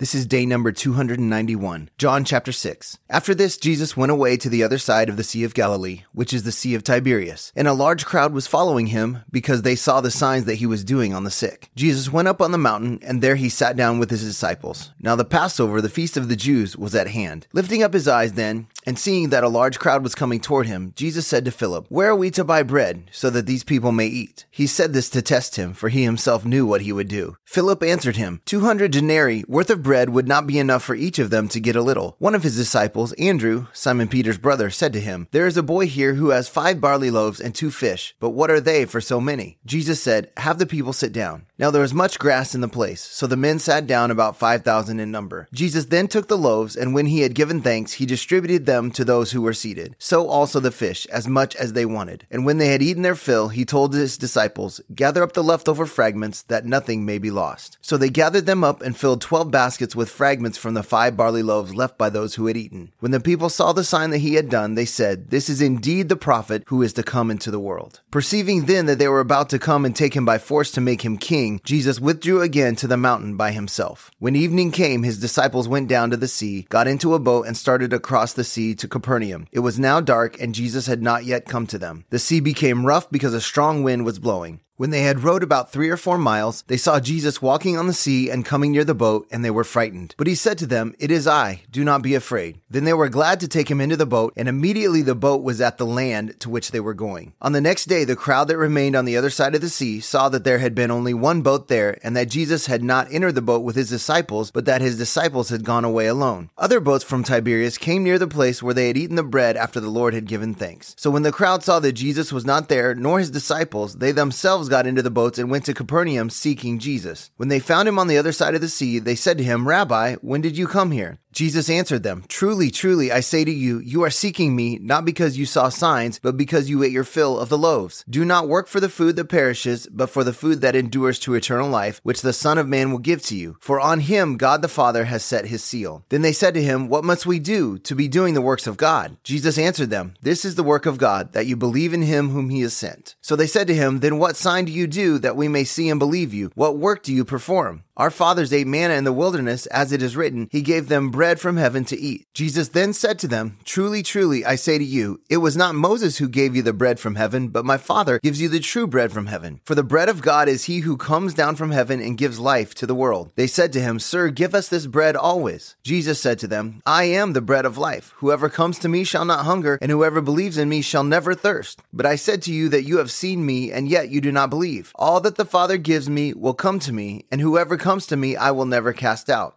This is day number 291, John chapter 6. After this, Jesus went away to the other side of the Sea of Galilee, which is the Sea of Tiberias, and a large crowd was following him because they saw the signs that he was doing on the sick. Jesus went up on the mountain, and there he sat down with his disciples. Now the Passover, the feast of the Jews, was at hand. Lifting up his eyes then, and seeing that a large crowd was coming toward him, Jesus said to Philip, Where are we to buy bread so that these people may eat? He said this to test him, for he himself knew what he would do. Philip answered him, Two hundred denarii worth of bread would not be enough for each of them to get a little. One of his disciples, Andrew, Simon Peter's brother, said to him, There is a boy here who has five barley loaves and two fish, but what are they for so many? Jesus said, Have the people sit down. Now there was much grass in the place, so the men sat down about five thousand in number. Jesus then took the loaves, and when he had given thanks, he distributed them to those who were seated. So also the fish, as much as they wanted. And when they had eaten their fill, he told his disciples, Gather up the leftover fragments, that nothing may be lost. So they gathered them up and filled twelve baskets with fragments from the five barley loaves left by those who had eaten. When the people saw the sign that he had done, they said, This is indeed the prophet who is to come into the world. Perceiving then that they were about to come and take him by force to make him king, Jesus withdrew again to the mountain by himself. When evening came, his disciples went down to the sea, got into a boat, and started across the sea to Capernaum. It was now dark, and Jesus had not yet come to them. The sea became rough because a strong wind was blowing. When they had rowed about three or four miles, they saw Jesus walking on the sea and coming near the boat, and they were frightened. But he said to them, It is I, do not be afraid. Then they were glad to take him into the boat, and immediately the boat was at the land to which they were going. On the next day, the crowd that remained on the other side of the sea saw that there had been only one boat there, and that Jesus had not entered the boat with his disciples, but that his disciples had gone away alone. Other boats from Tiberias came near the place where they had eaten the bread after the Lord had given thanks. So when the crowd saw that Jesus was not there, nor his disciples, they themselves got into the boats and went to Capernaum seeking Jesus. When they found him on the other side of the sea, they said to him, Rabbi, when did you come here? Jesus answered them, Truly, truly, I say to you, you are seeking me, not because you saw signs, but because you ate your fill of the loaves. Do not work for the food that perishes, but for the food that endures to eternal life, which the Son of Man will give to you. For on him God the Father has set his seal. Then they said to him, What must we do to be doing the works of God? Jesus answered them, This is the work of God, that you believe in him whom he has sent. So they said to him, Then what sign do you do that we may see and believe you? What work do you perform? Our fathers ate manna in the wilderness, as it is written, He gave them bread from heaven to eat. Jesus then said to them, Truly, truly, I say to you, it was not Moses who gave you the bread from heaven, but my Father gives you the true bread from heaven. For the bread of God is he who comes down from heaven and gives life to the world. They said to him, Sir, give us this bread always. Jesus said to them, I am the bread of life. Whoever comes to me shall not hunger, and whoever believes in me shall never thirst. But I said to you that you have seen me, and yet you do not believe. All that the Father gives me will come to me, and whoever comes to me I will never cast out.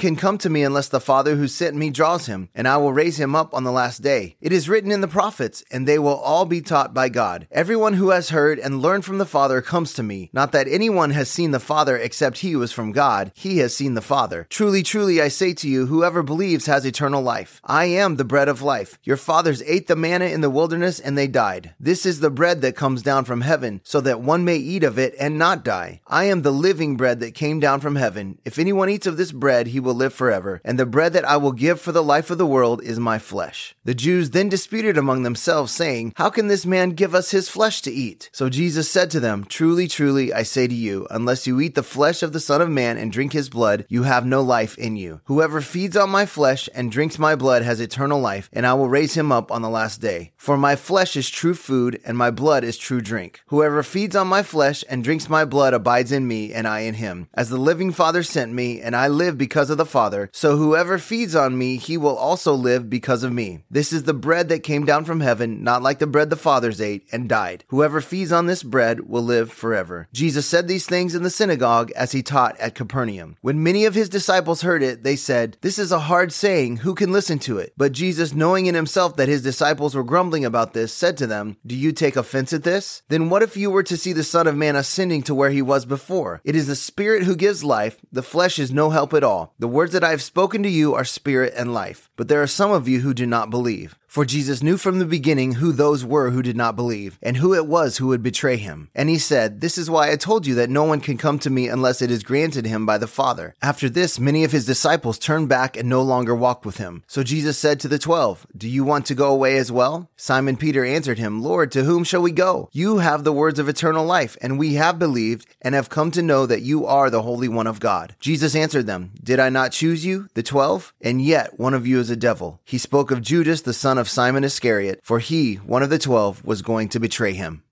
can come to me unless the Father who sent me draws him, and I will raise him up on the last day. It is written in the prophets, and they will all be taught by God. Everyone who has heard and learned from the Father comes to me. Not that anyone has seen the Father except he who is from God. He has seen the Father. Truly, truly, I say to you, whoever believes has eternal life. I am the bread of life. Your fathers ate the manna in the wilderness and they died. This is the bread that comes down from heaven, so that one may eat of it and not die. I am the living bread that came down from heaven. If anyone eats of this bread, he will will live forever, and the bread that I will give for the life of the world is my flesh. The Jews then disputed among themselves, saying, How can this man give us his flesh to eat? So Jesus said to them, Truly, truly, I say to you, unless you eat the flesh of the Son of Man and drink his blood, you have no life in you. Whoever feeds on my flesh and drinks my blood has eternal life, and I will raise him up on the last day. For my flesh is true food, and my blood is true drink. Whoever feeds on my flesh and drinks my blood abides in me, and I in him. As the living Father sent me, and I live because of the Father, so whoever feeds on me, he will also live because of me. This is the bread that came down from heaven, not like the bread the fathers ate and died. Whoever feeds on this bread will live forever. Jesus said these things in the synagogue as he taught at Capernaum. When many of his disciples heard it, they said, This is a hard saying. Who can listen to it? But Jesus, knowing in himself that his disciples were grumbling about this, said to them, Do you take offense at this? Then what if you were to see the Son of Man ascending to where he was before? It is the Spirit who gives life, the flesh is no help at all. The words that I have spoken to you are spirit and life. But there are some of you who do not believe. For Jesus knew from the beginning who those were who did not believe, and who it was who would betray him. And he said, This is why I told you that no one can come to me unless it is granted him by the Father. After this, many of his disciples turned back and no longer walked with him. So Jesus said to the twelve, Do you want to go away as well? Simon Peter answered him, Lord, to whom shall we go? You have the words of eternal life, and we have believed and have come to know that you are the Holy One of God. Jesus answered them, Did I not choose you, the twelve? And yet one of you is a devil. He spoke of Judas, the son of Simon Iscariot, for he, one of the twelve, was going to betray him.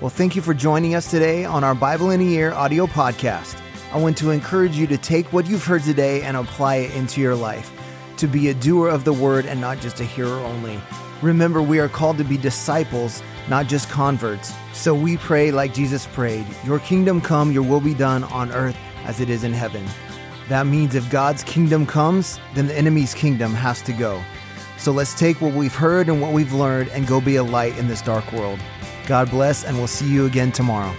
Well, thank you for joining us today on our Bible in a Year audio podcast. I want to encourage you to take what you've heard today and apply it into your life, to be a doer of the word and not just a hearer only. Remember, we are called to be disciples, not just converts. So we pray like Jesus prayed Your kingdom come, your will be done on earth as it is in heaven. That means if God's kingdom comes, then the enemy's kingdom has to go. So let's take what we've heard and what we've learned and go be a light in this dark world. God bless, and we'll see you again tomorrow.